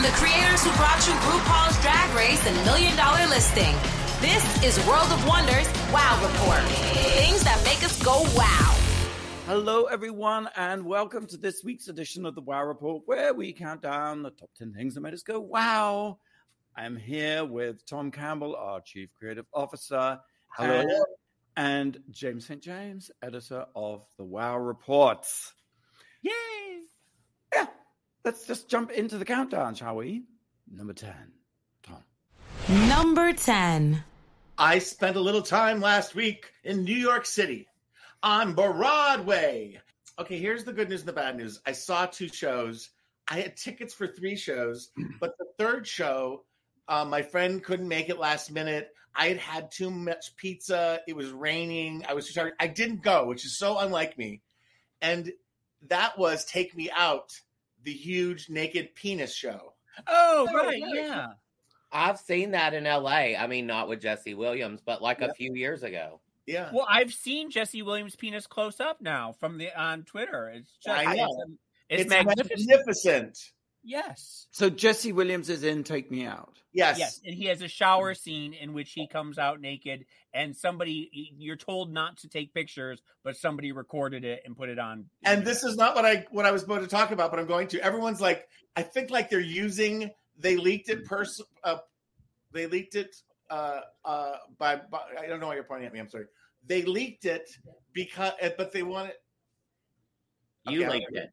From the creators who brought you RuPaul's Drag Race and Million Dollar Listing, this is World of Wonders Wow Report. Things that make us go wow. Hello, everyone, and welcome to this week's edition of the Wow Report, where we count down the top 10 things that made us go wow. I'm here with Tom Campbell, our Chief Creative Officer. Hello. And, and James St. James, editor of the Wow Reports. Yay! Yeah, let's just jump into the countdown, shall we? Number 10, Tom. Number 10. I spent a little time last week in New York City on Broadway. Okay, here's the good news and the bad news. I saw two shows. I had tickets for three shows, but the third show, uh, my friend couldn't make it last minute. I had had too much pizza. It was raining. I was too tired. I didn't go, which is so unlike me. And that was Take Me Out, the huge naked penis show. Oh, Oh, right, right. yeah. I've seen that in LA. I mean, not with Jesse Williams, but like Yep. a few years ago. Yeah. Well, I've seen Jesse Williams' penis close up now from the on Twitter. It's just I know. It's, it's, It's magnificent. magnificent. Yes. So Jesse Williams is in Take Me Out. Yes. Yes, and he has a shower scene in which he comes out naked, and somebody you're told not to take pictures, but somebody recorded it and put it on. and this is not what I what I was about to talk about, but I'm going to. Everyone's like, I think like they're using. They leaked it. Pers- uh, they leaked it. Uh, uh, by, by I don't know why you're pointing at me. I'm sorry. They leaked it because, uh, but they want it. You Okay, linked I'll- it.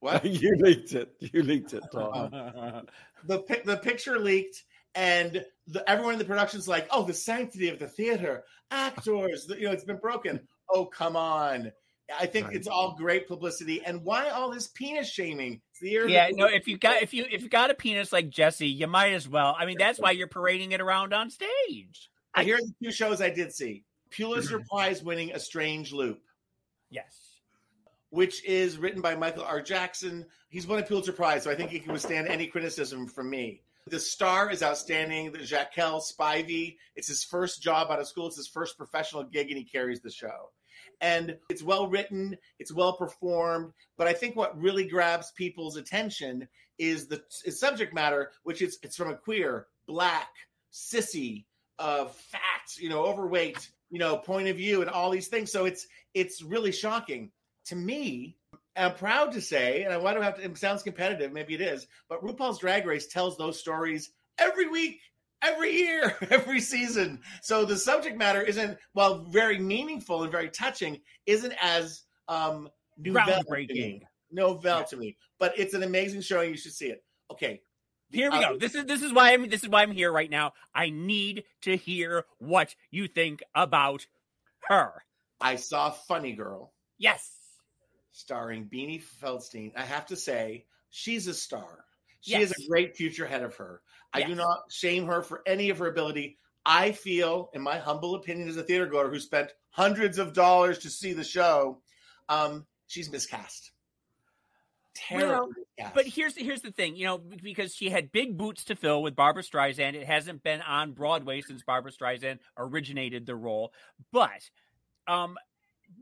What you leaked it. You leaked it, Tom. Oh. the pic- the picture leaked, and the, everyone in the production's like, "Oh, the sanctity of the theater, actors, the, you know, it's been broken." Oh, come on! I think Right. it's all great publicity. And why all this penis shaming? It's the year of the- yeah, no. If you got if you if you got a penis like Jesse, you might as well. I mean, that's why you're parading it around on stage. I hear the two shows I did see: Pulitzer Prize winning A Strange Loop, Yes. Which is written by Michael R. Jackson. He's won a Pulitzer Prize, so I think he can withstand any criticism from me. The star is outstanding. The Jaquel Spivey. It's his first job out of school. It's his first professional gig, and he carries the show. And it's well written. It's well performed. But I think what really grabs people's attention is the is subject matter, which is it's from a queer, black, sissy, uh, fat, you know, overweight, you know, point of view, and all these things. So it's it's really shocking to me. I'm proud to say, and I want to have to. It sounds competitive, maybe it is, but RuPaul's Drag Race tells those stories every week, every year, every season. So the subject matter isn't, while very meaningful and very touching, isn't as um Groundbreaking. me. Nouvelle to me, but it's an amazing show, and you should see it. Okay, Here we Uh, go. This is this is why I'm this is why I'm here right now. I need to hear what you think about her. I saw Funny Girl. Yes. Starring Beanie Feldstein. I have to say, she's a star. She Yes. has a great future ahead of her. I do not shame her for any of her ability. I feel, in my humble opinion as a theater goer who spent hundreds of dollars to see the show, um, she's miscast. Terrible miscast. But here's here's the thing, you know, because she had big boots to fill with Barbra Streisand. It hasn't been on Broadway since Barbra Streisand originated the role. But um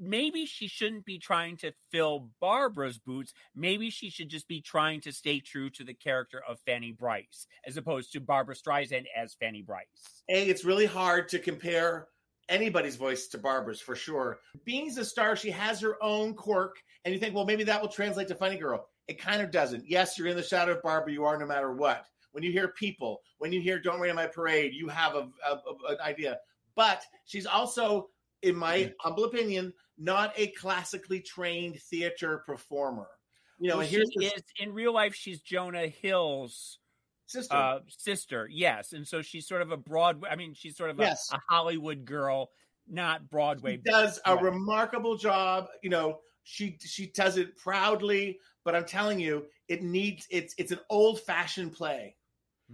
maybe she shouldn't be trying to fill Barbra's boots. Maybe she should just be trying to stay true to the character of Fanny Brice as opposed to Barbra Streisand as Fanny Brice. A, it's really hard to compare anybody's voice to Barbra's for sure. Being's a star, she has her own quirk, and you think, well, maybe that will translate to Funny Girl. It kind of doesn't. Yes, you're in the shadow of Barbra, you are no matter what. When you hear people, when you hear "Don't Rain on My Parade," you have a, a- a- an idea. But she's also, in my humble opinion, not a classically trained theater performer. You know, Well, she here's is in real life she's Jonah Hill's sister. uh sister yes and so she's sort of a broadway i mean she's sort of a, Yes. a hollywood girl not broadway She does a Right. remarkable job. You know, she she does it proudly. But I'm telling you, it needs it's it's an old fashioned play.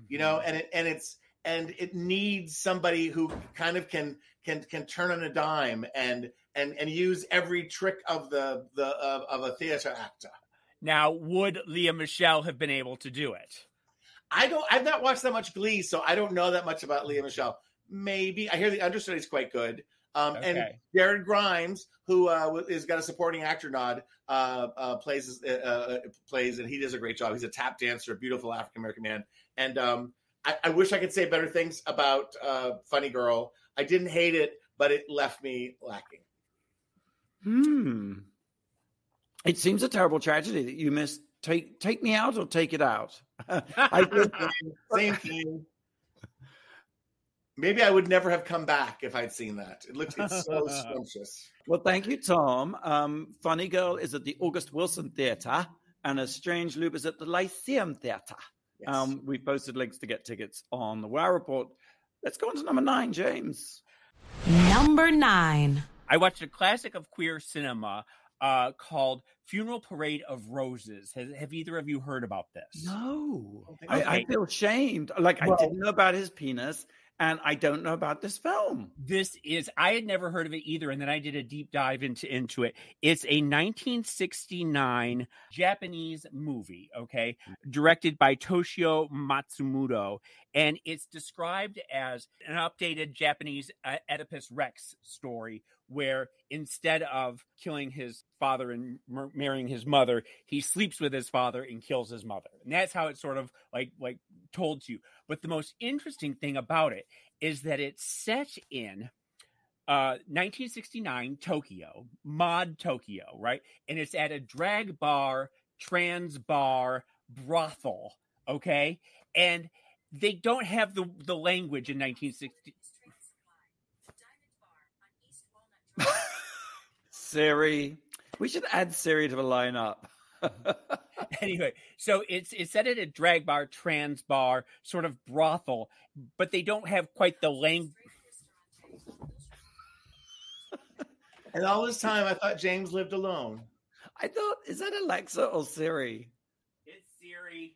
You know, Mm-hmm. and it and it's and it needs somebody who kind of can can can turn on a dime and and and use every trick of the the of, of a theater actor. now would lea michele have been able to do it I don't. I've not watched that much Glee, so I don't know that much about Lea Michele. Maybe I hear the understudy is quite good. Um, And Jared Grimes, who uh, is got a supporting actor nod, uh, uh, plays uh, uh, plays, and he does a great job. He's a tap dancer, a beautiful African American man, and um, I, I wish I could say better things about uh, Funny Girl. I didn't hate it, but it left me lacking. Hmm. It seems a terrible tragedy that you missed. Take take me out or take it out. I. Same thing. Maybe I would never have come back if I'd seen that. It looked it's so scrumptious. Well, thank you, Tom. Um, Funny Girl is at the August Wilson Theatre, and A Strange Loop is at the Lyceum Theatre. Yes. Um, we posted links to get tickets on the Wow Report. Let's go on to number nine, James. Number nine. I watched a classic of queer cinema uh, called Funeral Parade of Roses. Has, have either of you heard about this? No, think I. I feel shamed. Like Well- I didn't know about his penis, and I don't know about this film. This is I had never heard of it either, and then I did a deep dive into into it. It's a 1969 Japanese movie, okay, mm. directed by Toshio Matsumoto, and it's described as an updated Japanese uh, Oedipus Rex story, where instead of killing his father and marrying his mother, he sleeps with his father and kills his mother, and that's how it's sort of like like told to you. But the most interesting thing about it is that it's set in uh 1969 Tokyo, mod Tokyo, right? And it's at a drag bar, trans bar, brothel, okay? And they don't have the the language in 1960 Siri, we should add Siri to the lineup. anyway, so it's it's set at a drag bar, trans bar, sort of brothel, but they don't have quite the language. And all this time, I thought James lived alone. I thought, is that Alexa or Siri? It's Siri.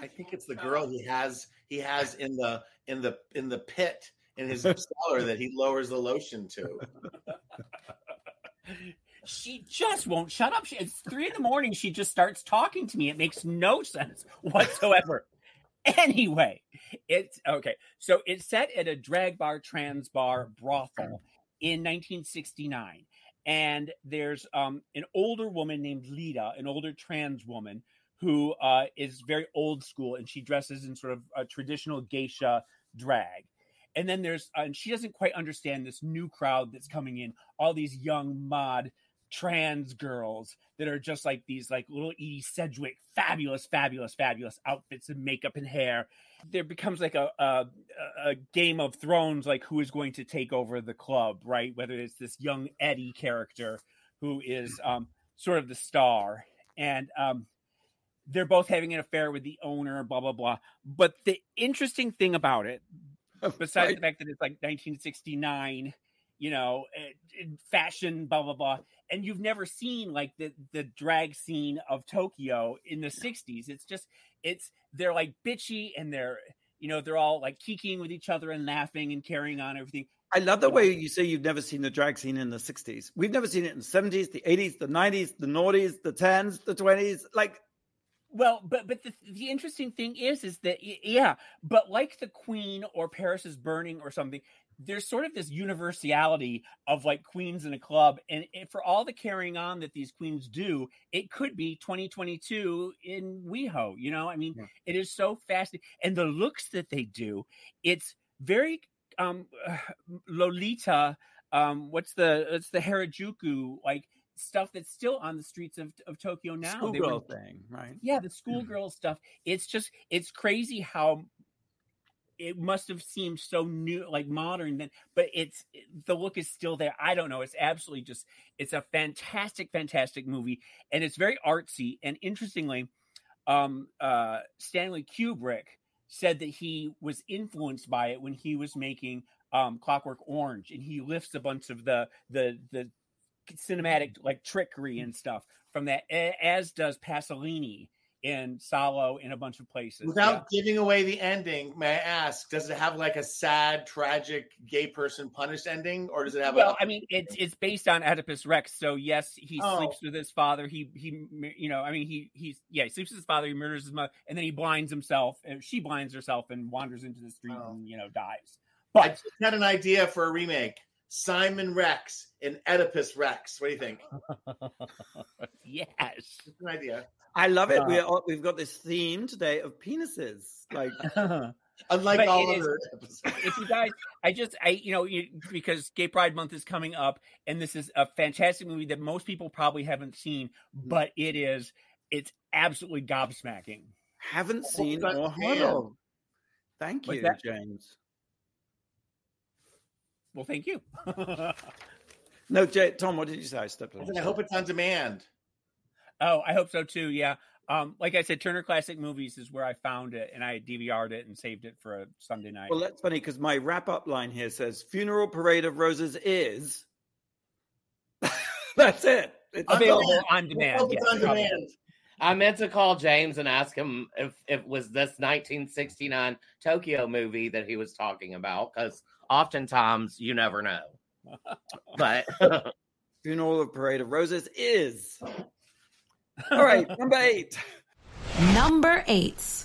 I think it's the girl he has he has in the in the in the pit in his cellar that he lowers the lotion to. She just won't shut up. She, it's three in the morning. She just starts talking to me. It makes no sense whatsoever. anyway, it's okay. So it's set at a drag bar, trans bar, brothel in 1969. And there's um, an older woman named Lita, an older trans woman who uh, is very old school and she dresses in sort of a traditional geisha drag. And then there's, uh, and she doesn't quite understand this new crowd that's coming in, all these young mod trans girls that are just like these like little Edie Sedgwick, fabulous, fabulous, fabulous outfits and makeup and hair. There becomes like a, a a Game of Thrones, like who is going to take over the club, right? Whether it's this young Eddie character who is um, sort of the star, and um, they're both having an affair with the owner, blah blah blah. But the interesting thing about it, besides the fact that it's like 1969 you know fashion blah blah blah and you've never seen like the the drag scene of tokyo in the 60s it's just it's they're like bitchy and they're you know they're all like kikiing with each other and laughing and carrying on everything I love the way you say you've never seen the drag scene in the 60s. We've never seen it in the 70s, the 80s, the 90s, the noughties, the 10s, the 20s. Like, Well, but but the, the interesting thing is is that yeah, but like the Queen or Paris is Burning or something, there's sort of this universality of like queens in a club, and it, for all the carrying on that these queens do, it could be 2022 in WeHo. You know, I mean, Yeah. it is so fascinating, and the looks that they do, it's very um Lolita. Um, what's the it's the Harajuku like stuff that's still on the streets of, of Tokyo now. Schoolgirl thing, right? yeah the schoolgirl stuff it's just it's crazy how it must have seemed so new like modern then but it's the look is still there i don't know it's absolutely just it's a fantastic fantastic movie and it's very artsy and interestingly um uh stanley kubrick said that he was influenced by it when he was making um clockwork orange and he lifts a bunch of the the the cinematic like trickery and stuff from that as does pasolini in salo in a bunch of places Without giving away the ending, may I ask, does it have like a sad, tragic gay person punished ending, or does it have well, a I mean, it's it's based on Oedipus Rex, so yes, he Oh. sleeps with his father. He he, you know, I mean, he he's yeah, he sleeps with his father. He murders his mother, and then he blinds himself. And she blinds herself and wanders into the street Oh. and you know dies. But I just had an idea for a remake. Simon Rex in Oedipus Rex. What do you think? yes. Just an idea. I love it. Uh, We're, all- we've got this theme today of penises. Like, Unlike But all it is- other episodes. if you guys, I just, I, you know, you, because Gay Pride Month is coming up, and this is a fantastic movie that most people probably haven't seen, Mm-hmm. but it is, it's absolutely gobsmacking. haven't seen but or heard of. Thank you, that? James. Well, thank you. No, Jay, Tom, what did you say? I stepped I on. said, I hope it's on demand. oh, I hope so too. Yeah. Um, like I said, Turner Classic Movies is where I found it, and I DVR'd it and saved it for a Sunday night. Well, that's funny because my wrap up line here says funeral parade of roses is. that's it. It's Available I on demand. hope it's yes, on demand. I meant to call James and ask him if if it was this 1969 Tokyo movie that he was talking about, because oftentimes you never know. But funeral of parade of roses is. All right, number eight. Number eight.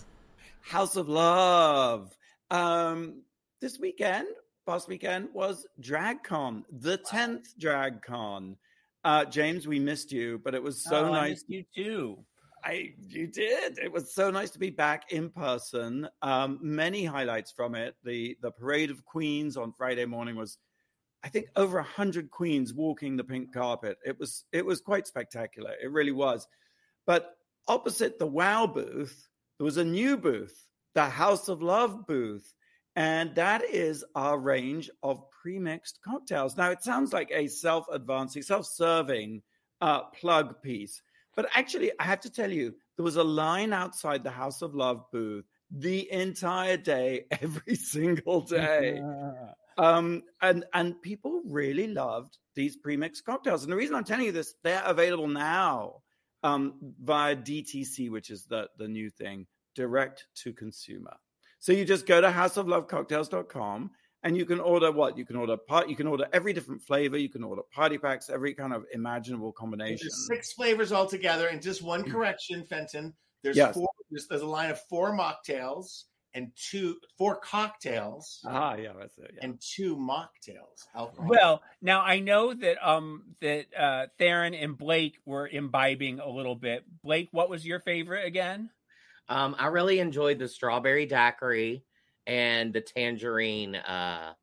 House of Love. Um, this weekend, past weekend, was DragCon, the 10th DragCon. Uh, James, we missed you, but it was so Oh, I nice. missed you too. I you did. It was so nice to be back in person. Um, many highlights from it. The the parade of queens on Friday morning was, I think, over a hundred queens walking the pink carpet. It was it was quite spectacular. It really was. But opposite the Wow booth, there was a new booth, the House of Love booth, and that is our range of pre-mixed cocktails. Now it sounds like a self-advancing, self-serving uh, plug piece. But actually, I have to tell you, there was a line outside the House of Love booth the entire day, every single day. Um, and and people really loved these premixed cocktails. And the reason I'm telling you this, they're available now um, via DTC, which is the the new thing, direct to consumer. So you just go to houseoflovecocktails.com and you can order what you can order part you can order every different flavor you can order party packs every kind of imaginable combination There's six flavors altogether, and just one correction, Fenton. There's Yes. four. There's, there's a line of four mocktails and two, four cocktails ah yeah that's it yeah. and two mocktails. Alcohol. Well, now I know that um that uh Theron and Blake were imbibing a little bit. Blake, what was your favorite again? um, I really enjoyed the strawberry daiquiri and the tangerine uh,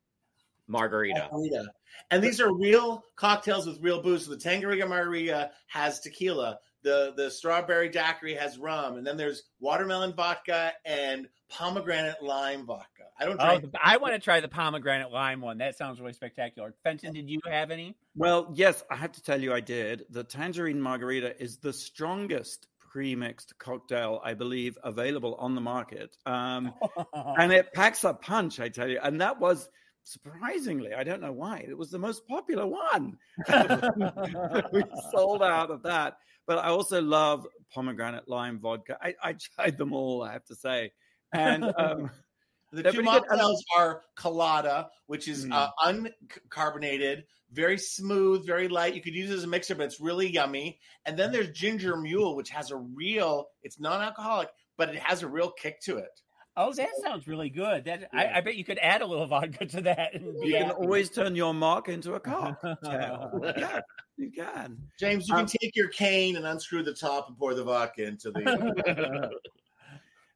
margarita. margarita. And these are real cocktails with real booze. So the Tangerina Margarita has tequila. The the strawberry daiquiri has rum, and then there's watermelon vodka and pomegranate lime vodka. I don't Oh, drink. the, I want to try the pomegranate lime one. That sounds really spectacular. Fenton, did you have any? well yes i have to tell you i did the tangerine margarita is the strongest pre-mixed cocktail i believe available on the market. Um and it packs a punch i tell you. And that was surprisingly i don't know why it was the most popular one. We sold out of that. But i also love pomegranate lime vodka. I, I tried them all i have to say. And um The They're two pretty good. mocktails are colada, which is Mm. uh, uncarbonated, very smooth, very light. You could use it as a mixer, but it's really yummy. And then there's ginger mule, which has a real. It's non-alcoholic, but it has a real kick to it. oh, that sounds really good. That I, Yeah. I bet you could add a little vodka to that. and be you can happy. always turn your mock into a cocktail yeah you can James, you Um, can take your cane and unscrew the top and pour the vodka into the.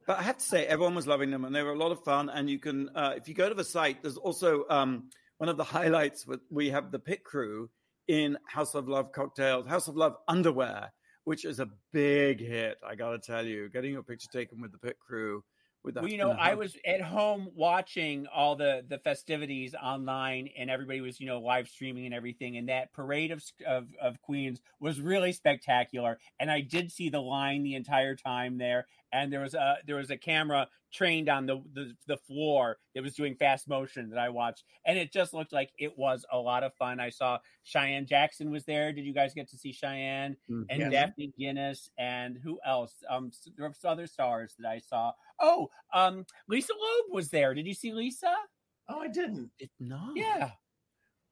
But I have to say, everyone was loving them, and they were a lot of fun. And you can, uh, if you go to the site, there's also um, one of the highlights. With, we have the pit crew in House of Love cocktails, House of Love underwear, which is a big hit. I got to tell you, getting your picture taken with the pit crew. With that, Well, you know, I was at home watching all the the festivities online, and everybody was, you know, live streaming and everything. And that parade of of, of queens was really spectacular. And I did see the line the entire time there. And there was a there was a camera trained on the the, the floor that was doing fast motion that I watched, and it just looked like it was a lot of fun. I saw Cheyenne Jackson was there. Did you guys get to see Cheyenne? Mhm. and Yes. Daphne Guinness, and who else? Um, there were other stars that I saw. Oh, um, Lisa Loeb was there. Did you see Lisa? oh, I didn't. It, no, Yeah.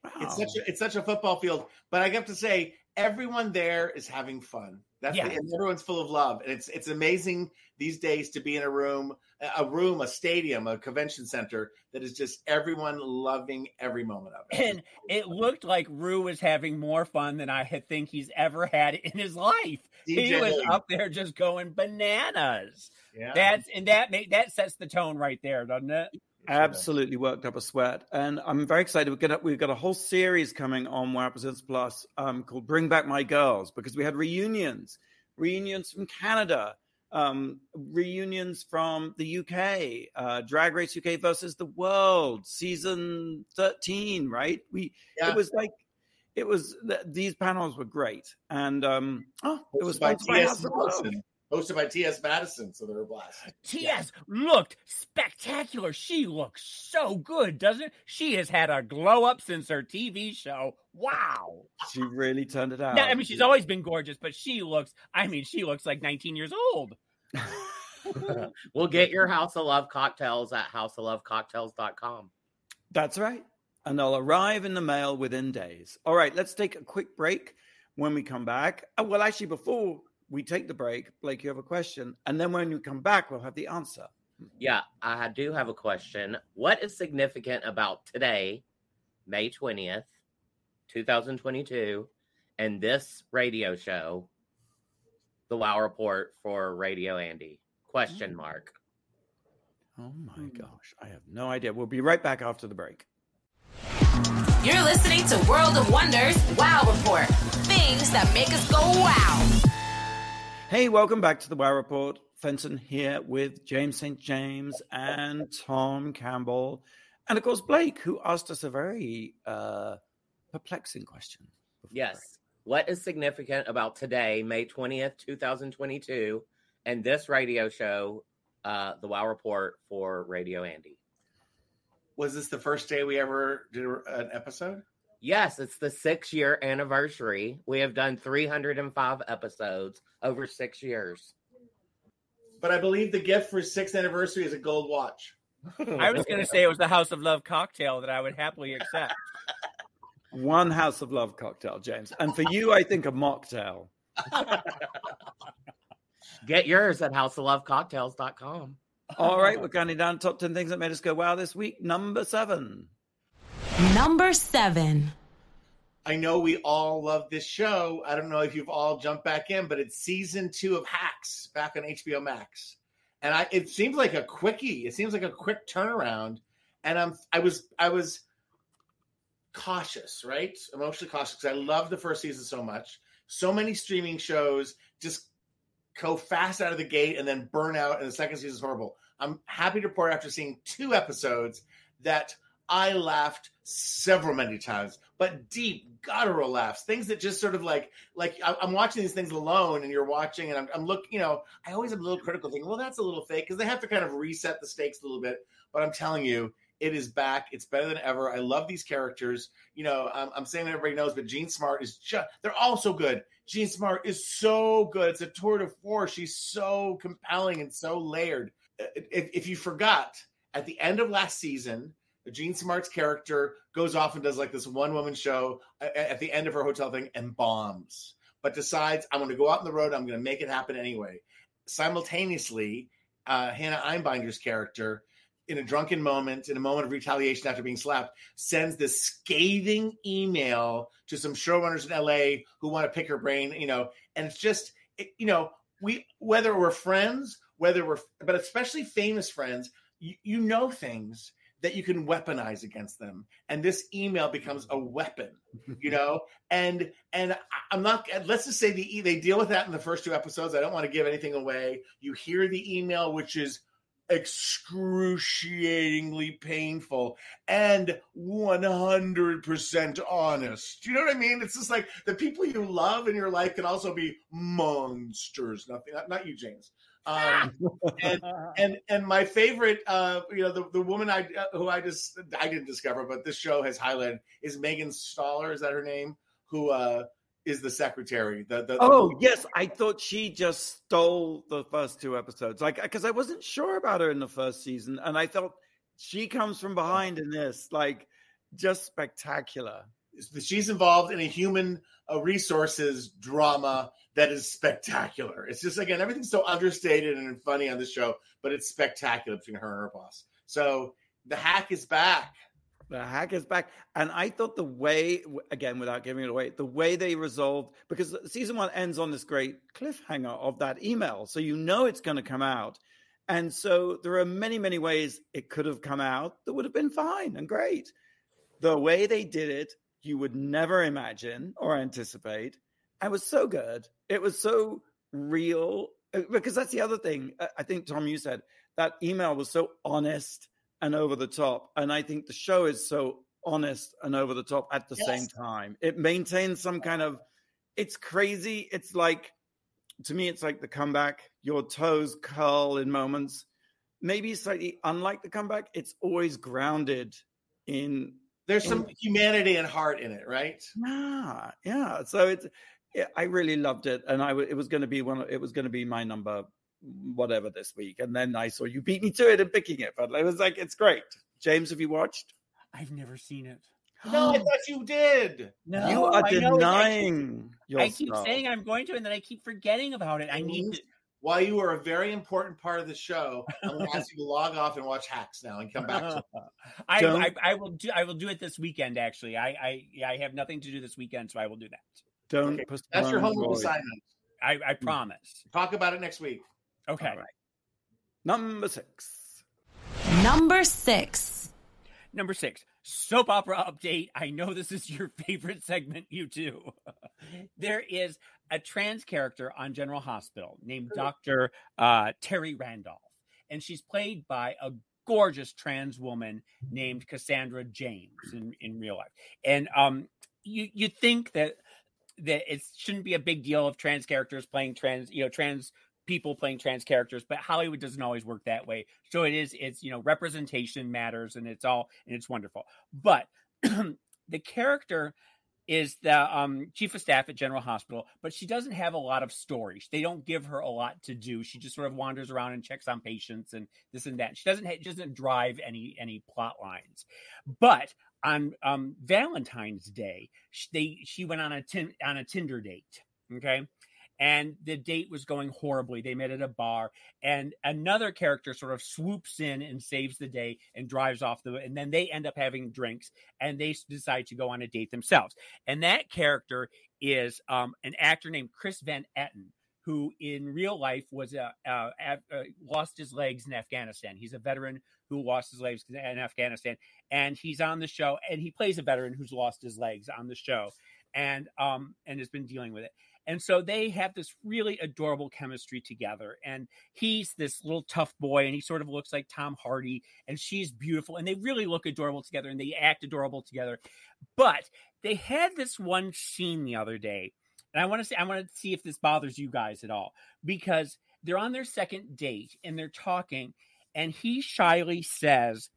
wow. It's such a, it's such a football field, but I have to say everyone there is having fun. That's Yeah. the, and everyone's full of love, and it's it's amazing these days to be in a room, a room, a stadium, a convention center that is just everyone loving every moment of it. And it looked like Rue was having more fun than I had think he's ever had in his life. He was up there just going bananas. yeah. That's and that make that sets the tone right there, doesn't it? Absolutely worked up a sweat, and I'm very excited. We've got we've got a whole series coming on Wow Presents Plus um, called "Bring Back My Girls" because we had reunions, reunions from Canada, um, reunions from the UK, uh, Drag Race UK versus the World, season 13. Right? We Yeah. it was like it was th- these panels were great, and um, oh, it was by T.S. House of Love. Madison. Hosted by T.S. Madison, so they're a blast. TS looked spectacular. She looks so good, doesn't it? She has had a glow up since her TV show. Wow. She really turned it out. Now, I mean, she's always been gorgeous, but she looks, I mean, she looks like 19 years old. we'll get your House of Love cocktails at houseoflovecocktails.com. That's right. And they'll arrive in the mail within days. All right, let's take a quick break. When we come back, oh, well, actually, before we take the break, Blake, you have a question. And then when you come back, we'll have the answer. Yeah, I do have a question. What is significant about today, May 20th, 2022, and this radio show, The Wow Report for Radio Andy? Question mm. mark. Oh my gosh, I have no idea. We'll be right back after the break. You're listening to World of Wonders Wow Report. Things that make us go wow. Hey, welcome back to the Wow Report. Fenton here with James St. James and Tom Campbell. And of course, Blake, who asked us a very uh, perplexing question. before Yes. What is significant about today, May 20th, 2022, and this radio show, uh, The Wow Report for Radio Andy? Was this the first day we ever did an episode? Yes, it's the six year anniversary. We have done 305 episodes over six years. But I believe the gift for sixth anniversary is a gold watch. I was going to say it was the House of Love cocktail that I would happily accept. One House of Love cocktail, James. And for you, I think a mocktail. Get yours at houseoflovecocktails.com. All right, we're counting down top 10 things that made us go wow this week. Number seven. Number seven. I know we all love this show. I don't know if you've all jumped back in, but it's season two of Hacks back on HBO Max, and I it seems like a quickie. It seems like a quick turnaround, and I'm I was I was cautious, right? Emotionally cautious because I love the first season so much. So many streaming shows just go fast out of the gate and then burn out, and the second season is horrible. I'm happy to report after seeing two episodes that I laughed several many times, but deep guttural laughs, things that just sort of like like I'm watching these things alone, and you're watching, and I'm, I'm looking. You know, I always am a little critical, thinking, well, that's a little fake because they have to kind of reset the stakes a little bit. But I'm telling you, it is back. It's better than ever. I love these characters. You know, I'm, I'm saying that everybody knows, but Jean Smart is just, they're all so good. Jean Smart is so good. It's a tour de force. She's so compelling and so layered. If, if you forgot, at the end of last season, Jean Smart's character goes off and does like this one woman show at, at the end of her hotel thing and bombs, but decides, I'm going to go out on the road. I'm going to make it happen anyway. Simultaneously, uh, Hannah Einbinder's character in a drunken moment, in a moment of retaliation after being slapped, sends this scathing email to some showrunners in LA who want to pick her brain, you know, and it's just, it, you know, we, whether we're friends, whether we're, but especially famous friends, you, you know things that you can weaponize against them and this email becomes a mm-hmm. weapon you know and and i'm not let's just say the e- they deal with that in the first two episodes i don't want to give anything away you hear the email which is excruciatingly painful and 100% honest. You know what I mean? It's just like the people you love in your life can also be monsters. Nothing, not, not you, James. Um, and and and my favorite, uh, you know, the, the woman I uh, who I just I didn't discover, but this show has highlighted is Megan Stalter. Is that her name? Who uh, is the secretary? The, the Oh, yes. I thought she just stole the first two episodes. Like, because I wasn't sure about her in the first season. And I thought she comes from behind in this. Like, just spectacular. she's involved in a human uh, resources drama that is spectacular. It's just again everything's so understated and funny on the show, but it's spectacular between her and her boss. So the hack is back. The hack is back. And I thought the way, again, without giving it away, the way they resolved, because season one ends on this great cliffhanger of that email. So you know it's going to come out. And so there are many, many ways it could have come out that would have been fine and great. The way they did it, you would never imagine or anticipate. It was so good. It was so real. Uh, because that's the other thing. Uh, I think, Tom, you said that email was so honest and over the top. And I think the show is so honest and over the top at the yes. same time. It maintains some kind of, it's crazy. It's like, to me, it's like the comeback. Your toes curl in moments. Maybe slightly unlike the comeback. It's always grounded in. There's in, some humanity and heart in it, right? Yeah, yeah. So it's. Yeah, I really loved it, and I it was going to be one. It was going to be my number mm, whatever this week. And then I saw you beat me to it and picking it. But I was like, it's great. James, have you watched? I've never seen it. No, I thought you did. No, you are I denying. I keep, I keep saying I'm going to, and then I keep forgetting about it. I need to. While you are a very important part of the show, I'm going to ask you to log off and watch Hacks now and come back. To I, I, I, will do. I will do it this weekend. Actually, I I, I have nothing to do this weekend, so I will do that. Don't. Okay. That's your homework assignment. I, I promise. Talk about it next week. Okay. Right. Number six. Number six. Number six. Soap opera update. I know this is your favorite segment, you too. there is a trans character on General Hospital named Dr. Uh, Terry Randolph, and she's played by a gorgeous trans woman named Cassandra James in, in real life. And um, you you think that that it shouldn't be a big deal of trans characters playing trans, you know, trans people playing trans characters, but Hollywood doesn't always work that way. So it is, it's, you know, representation matters and it's all, and it's wonderful. But the character is the um, chief of staff at General Hospital, but she doesn't have a lot of stories. They don't give her a lot to do. She just sort of wanders around and checks on patients and this and that. She doesn't ha- doesn't drive any any plot lines. But on um, Valentine's Day, she, they she went on a tin, on a Tinder date. Okay, and the date was going horribly. They met at a bar, and another character sort of swoops in and saves the day and drives off the. And then they end up having drinks, and they decide to go on a date themselves. And that character is um, an actor named Chris Van Etten, who in real life was lost his legs in Afghanistan. He's a veteran who lost his legs in Afghanistan, and he's on the show, and he plays a veteran who's lost his legs on the show, and um and has been dealing with it. And so they have this really adorable chemistry together. And he's this little tough boy, and he sort of looks like Tom Hardy, and she's beautiful. And they really look adorable together, and they act adorable together. But they had this one scene the other day, and I want to say, I want to see if this bothers you guys at all, because they're on their second date and they're talking, and he shyly says,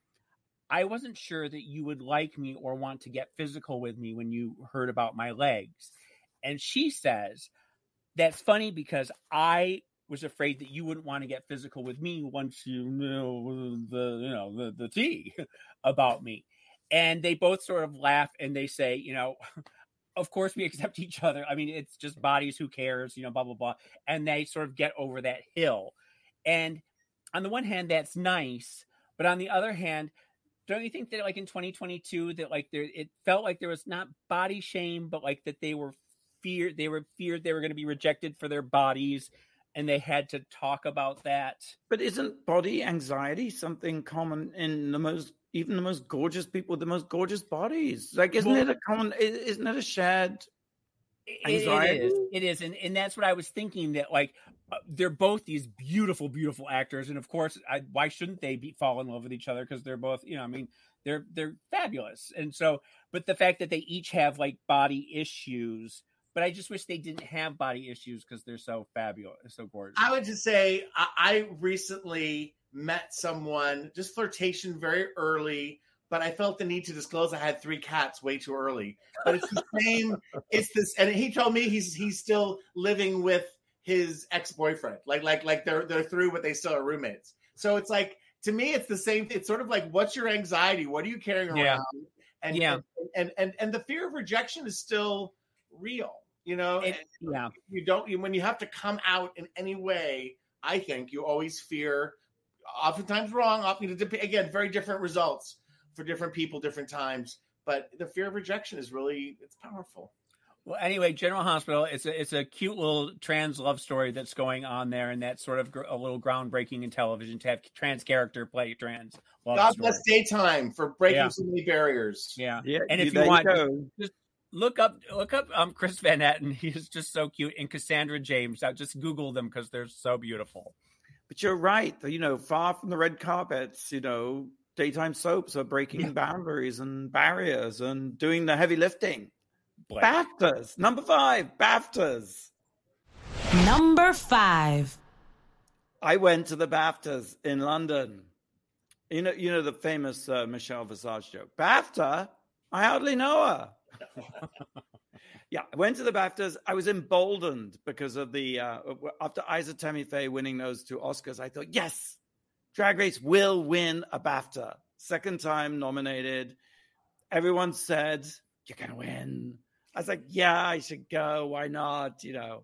I wasn't sure that you would like me or want to get physical with me when you heard about my legs. And she says, That's funny because I was afraid that you wouldn't want to get physical with me once you knew the you know the, the tea about me. And they both sort of laugh and they say, you know, of course we accept each other. I mean, it's just bodies, who cares, you know, blah blah blah. And they sort of get over that hill. And on the one hand, that's nice, but on the other hand, don't you think that like in 2022 that like there it felt like there was not body shame, but like that they were feared they were feared they were going to be rejected for their bodies and they had to talk about that. But isn't body anxiety something common in the most even the most gorgeous people with the most gorgeous bodies? Like isn't well, it a common isn't it a shared anxiety? It is. It is. And and that's what I was thinking that like uh, they're both these beautiful beautiful actors and of course I, why shouldn't they be fall in love with each other because they're both, you know, I mean, they're they're fabulous. And so but the fact that they each have like body issues but I just wish they didn't have body issues because they're so fabulous, so gorgeous. I would just say I, I recently met someone, just flirtation very early, but I felt the need to disclose I had three cats way too early. But it's the same. it's this, and he told me he's he's still living with his ex boyfriend. Like like like they're they're through, but they still are roommates. So it's like to me, it's the same. It's sort of like, what's your anxiety? What are you carrying around? and Yeah. and, and and the fear of rejection is still real. You know, It- yeah. you don't you, when you have to come out in any way. I think you always fear, oftentimes wrong. Often again, very different results for different people, different times. But the fear of rejection is really it's powerful. Well, anyway, General Hospital. It's a it's a cute little trans love story that's going on there, and that's sort of gr- a little groundbreaking in television to have trans character play trans love God story. bless daytime for breaking Yeah. so many barriers. Yeah, Yeah, And if you there want- go. Look up look up um Chris Van Etten. He's just so cute, and Cassandra James. I just Google them because they're so beautiful. But you're right. You know, far from the red carpets, you know, daytime soaps are breaking Yeah. boundaries and barriers and doing the heavy lifting. Blake. BAFTAs, number five, BAFTAs. Number five. I went to the BAFTAs in London. You know, you know the famous uh, Michelle Visage joke. BAFTA? I hardly know her. Yeah, I went to the BAFTAs. I was emboldened because of the uh, after Isa Tammy Faye winning those two Oscars. I thought, yes, Drag Race will win a BAFTA. Second time nominated. Everyone said you're gonna win. I was like, yeah, I should go. Why not? You know.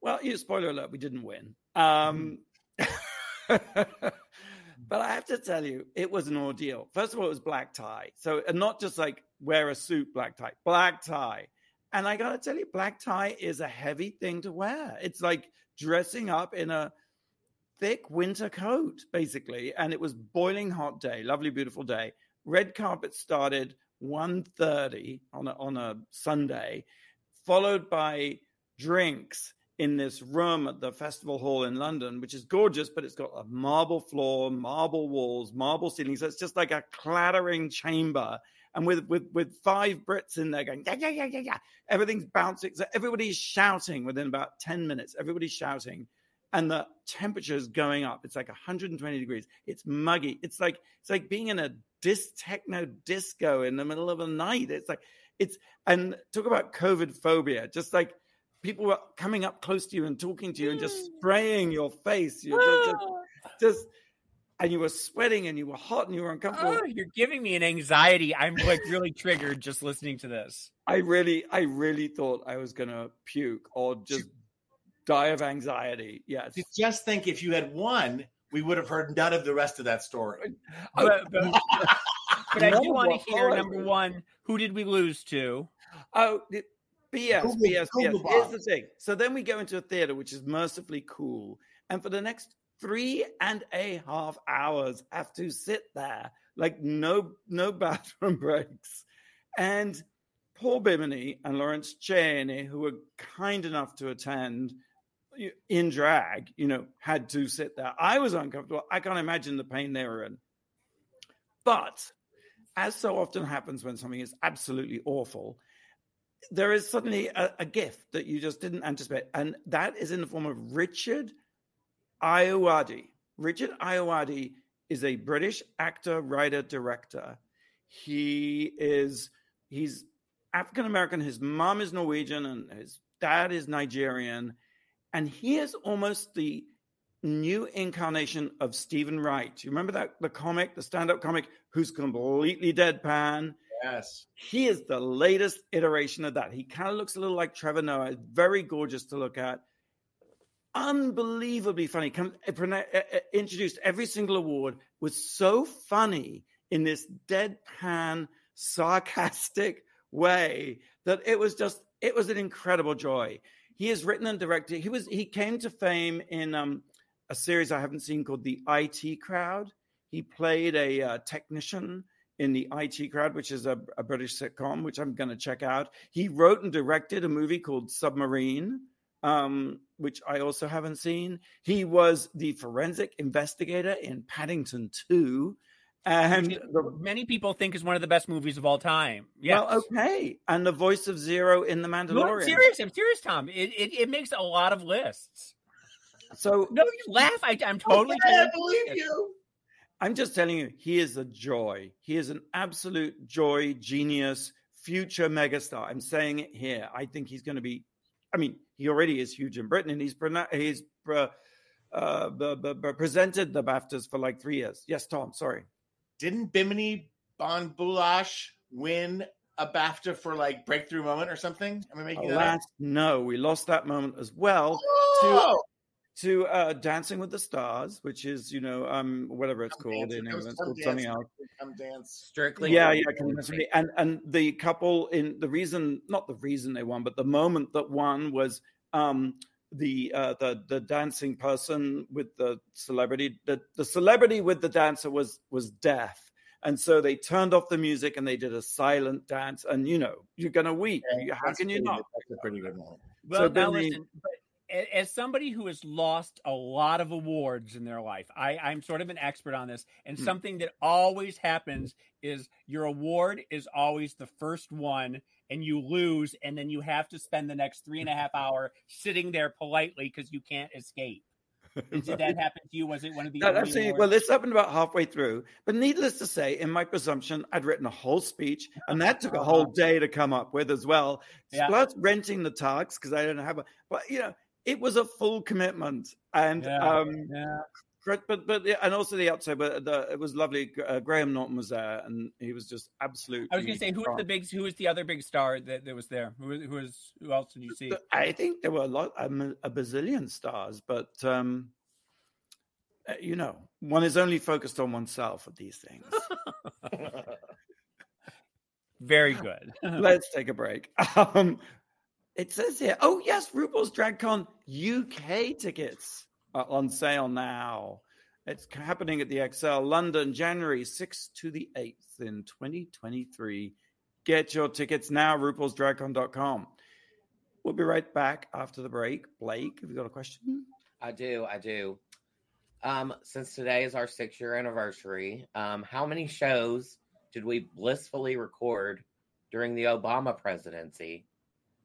Well, you spoiler alert, we didn't win. Um, but I have to tell you, it was an ordeal. First of all, it was black tie. So, and not just like wear a suit, black tie, black tie. And I got to tell you, black tie is a heavy thing to wear. It's like dressing up in a thick winter coat, basically. And it was boiling hot day, lovely, beautiful day. Red carpet started 1.30 on a, on a Sunday, followed by drinks in this room at the festival hall in London, which is gorgeous, but it's got a marble floor, marble walls, marble ceilings. So it's just like a clattering chamber. And with with with five Brits in there going, yeah, yeah, yeah, yeah, yeah. Everything's bouncing. So everybody's shouting within about 10 minutes. Everybody's shouting. And the temperature is going up. It's like 120 degrees. It's muggy. It's like it's like being in a dis techno disco in the middle of the night. It's like it's and talk about COVID phobia. Just like people were coming up close to you and talking to you and just mm. spraying your face. You just, just, just and you were sweating and you were hot and you were uncomfortable. Oh, you're giving me an anxiety. I'm like really triggered just listening to this. I really, I really thought I was gonna puke or just die of anxiety. Yes. Just think if you had won, we would have heard none of the rest of that story. Oh, But, but, but I do want to hear number one. Who did we lose to? Oh, the- BS, Google- BS, Google BS. Here's the thing. So then we go into a theater, which is mercifully cool. And for the next three and a half hours, have to sit there like no no bathroom breaks. And Paul Bimini and Lawrence Chaney, who were kind enough to attend in drag, you know, had to sit there. I was uncomfortable. I can't imagine the pain they were in. But as so often happens when something is absolutely awful, there is suddenly a, a gift that you just didn't anticipate. And that is in the form of Richard Ayoade. Richard Ayoade is a British actor, writer, director. He is he's African American. His mom is Norwegian and his dad is Nigerian. And he is almost the new incarnation of Steven Wright. You remember that the comic, the stand-up comic, who's completely deadpan. Yes. He is the latest iteration of that. He kind of looks a little like Trevor Noah. Very gorgeous to look at. Unbelievably funny. Come, prona- uh, uh, introduced every single award. Was so funny in this deadpan, sarcastic way that it was just. It was an incredible joy. He has written and directed. He was. He came to fame in um, a series I haven't seen called The IT Crowd. He played a uh, technician in the IT Crowd, which is a, a British sitcom, which I'm going to check out. He wrote and directed a movie called Submarine, um, which I also haven't seen. He was the forensic investigator in Paddington 2. And the, many people think is one of the best movies of all time. Yes. well, okay. And the voice of Zero in The No, Mandalorian. I'm serious. I'm serious, Tom. It, it it makes a lot of lists. So No, you laugh. I, I'm totally. I totally- believe you. I'm just telling you, he is a joy. He is an absolute joy, genius, future megastar. I'm saying it here. I think he's going to be. I mean, he already is huge in Britain, and he's he's uh, uh, presented the BAFTAs for like three years. Yes, Tom. Sorry. Didn't Bimini Bon Boulash win a BAFTA for like breakthrough moment or something? Am I making that up? No, we lost that moment as well Oh! To uh, Dancing with the Stars, which is you know um whatever it's Come called dance, in come- England, it's called something else. Come dance. Strictly. yeah, yeah, the can you imagine movie. me? and and the couple in the reason, not the reason they won, but the moment that won was um the uh the the dancing person with the celebrity the the celebrity with the dancer was was deaf and so they turned off the music and they did a silent dance and you know you're gonna weep You- how can you pretty not. That's a pretty good moment. Well, So now then they- listen, but a- as somebody who has lost a lot of awards in their life, I, I'm sort of an expert on this. And Hmm. something that always happens is your award is always the first one, and you lose, and then you have to spend the next three and a half hour sitting there politely because you can't escape. Did that happen to you? Was it one of the That absolutely. awards? Well, this happened about halfway through. But needless to say, in my presumption, I'd written a whole speech, and that took a whole day to come up with as well. Uh-huh. Yeah. Plus renting the tux because I didn't have a. But you know, it was a full commitment, and Yeah. um, yeah. but but and also the outside. But the, it was lovely. Uh, Graham Norton was there, and he was just absolutely. I was going to say, who was the big, who was the other big star that, that was there? Who, was- who was, who else did you see? I think there were a lot, a bazillion stars, but um, uh, you know, one is only focused on oneself at these things. Very good. Let's take a break. Um, it says here, oh yes, RuPaul's DragCon UK tickets are on sale now. It's happening at the ExCeL London, January 6th to the 8th in 2023. Get your tickets now, RuPaul'sDragCon.com. We'll be right back after the break. Blake, have you got a question? I do. I do. Um, since today is our six year anniversary, um, how many shows did we blissfully record during the Obama presidency,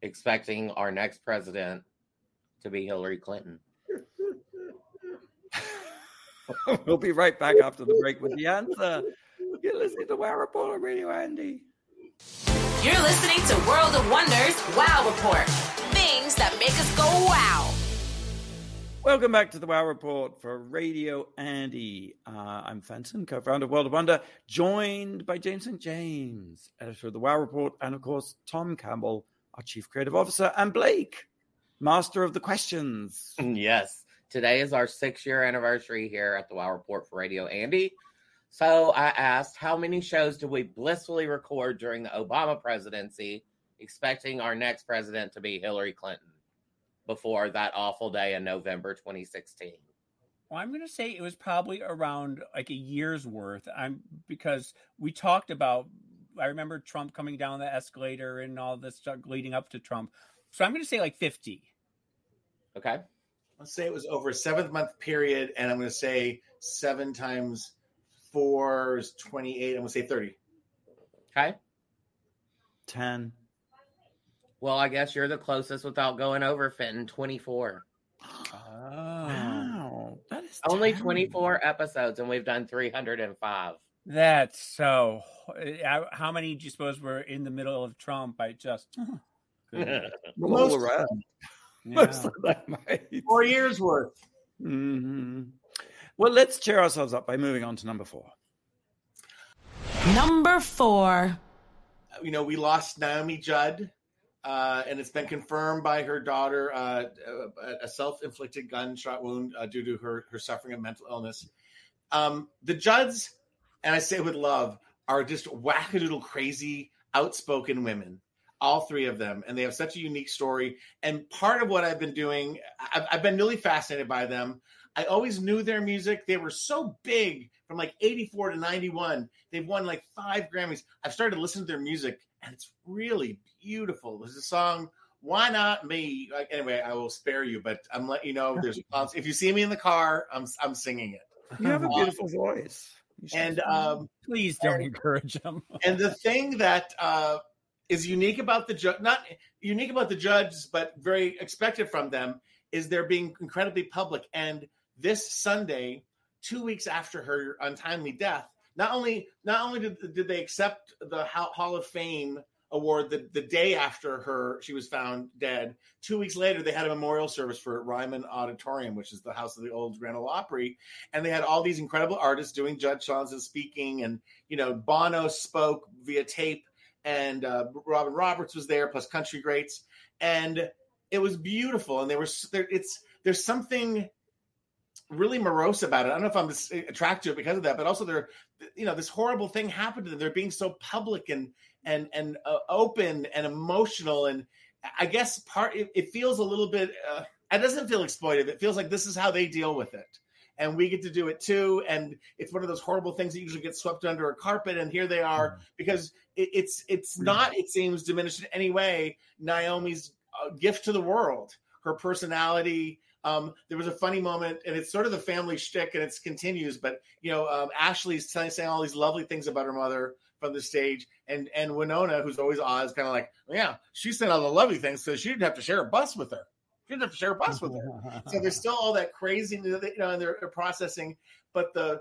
expecting our next president to be Hillary Clinton? we'll be right back after the break with the answer. You're listening to Wow Report on Radio Andy. You're listening to World of Wonders Wow Report. Things that make us go wow. Welcome back to the Wow Report for Radio Andy. Uh, I'm Fenton, co-founder of World of Wonder, joined by James St. James, editor of the Wow Report, and of course Tom Campbell, our chief creative officer, and Blake, master of the questions. yes. Today is our six year anniversary here at the Wow Report for Radio Andy. So I asked, how many shows did we blissfully record during the Obama presidency, expecting our next president to be Hillary Clinton before that awful day in November 2016? Well, I'm going to say it was probably around like a year's worth. I'm because we talked about. I remember Trump coming down the escalator and all this stuff leading up to Trump. So I'm going to say like 50. Okay. Let's say it was over a seven month period, and I'm going to say seven times four is 28. I'm going to say 30. Okay. 10. Well, I guess you're the closest without going over Fenton 24. Wow. That is Only 10. 24 episodes, and we've done 305. That's so. uh, How many do you suppose were in the middle of Trump? I just. Well, Most all around. Yeah. Most of them, mate. Four years worth. hmm Well, let's cheer ourselves up by moving on to number four. Number four. You know, we lost Naomi Judd, uh, and it's been confirmed by her daughter uh, a- a self inflicted gunshot wound uh, due to her, her suffering of mental illness. Um, the Judds, and I say with love, are just wackadoodle crazy, outspoken women. All three of them, and they have such a unique story. And part of what I've been doing, I've, I've been really fascinated by them. I always knew their music. They were so big from like 84 to 91. They've won like five Grammys. I've started to listen to their music, and it's really beautiful. There's a song, Why Not Me? Like, anyway, I will spare you, but I'm letting you know there's if you see me in the car, I'm I'm singing it. You have a beautiful voice. And. Um, Please don't encourage them. and the thing that uh, is unique about the Judds, not unique about the Judds, but very expected from them, is they're being incredibly public. And this Sunday, two weeks after her untimely death, not only not only did, did they accept the Hall of Fame award the, the day after her she was found dead, two weeks later they had a memorial service for Ryman Auditorium, which is the house of the old Grand Ole Opry, and they had all these incredible artists doing Judd songs and speaking, and you know Bono spoke via tape and uh, Robin Roberts was there, plus country greats, and it was beautiful. And there was there, it's there's something really morose about it. I don't know if I'm attracted to it because of that, but also they're, you know, this horrible thing happened to them. They're being so public and and and uh, open and emotional, and I guess part it, it feels a little bit. Uh, it doesn't feel exploitive. It feels like this is how they deal with it. And we get to do it too. And it's one of those horrible things that usually gets swept under a carpet. And here they are mm. because it, it's it's mm. not, it seems, diminished in any way. Naomi's uh, gift to the world, her personality, um, there was a funny moment, and it's sort of the family shtick, and it continues. But you know, um, Ashley's saying all these lovely things about her mother from the stage, and and Wynonna, who's always Oz, kind of like, yeah, she said all the lovely things, so she didn't have to share a bus with her. She didn't have to share a bus with her. so there's still all that crazy, you know, and they're, they're processing. But the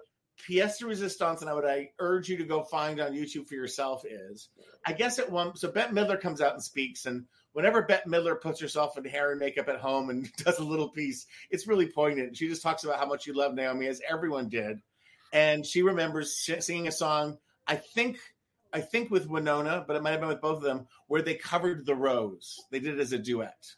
pièce de resistance, and I would I urge you to go find on YouTube for yourself is, I guess at one. So Bette Midler comes out and speaks, and whenever Bette Midler puts herself in hair and makeup at home and does a little piece, it's really poignant. She just talks about how much she loved Naomi, as everyone did, and she remembers singing a song. I think, I think with Wynonna, but it might have been with both of them, where they covered "The Rose." They did it as a duet.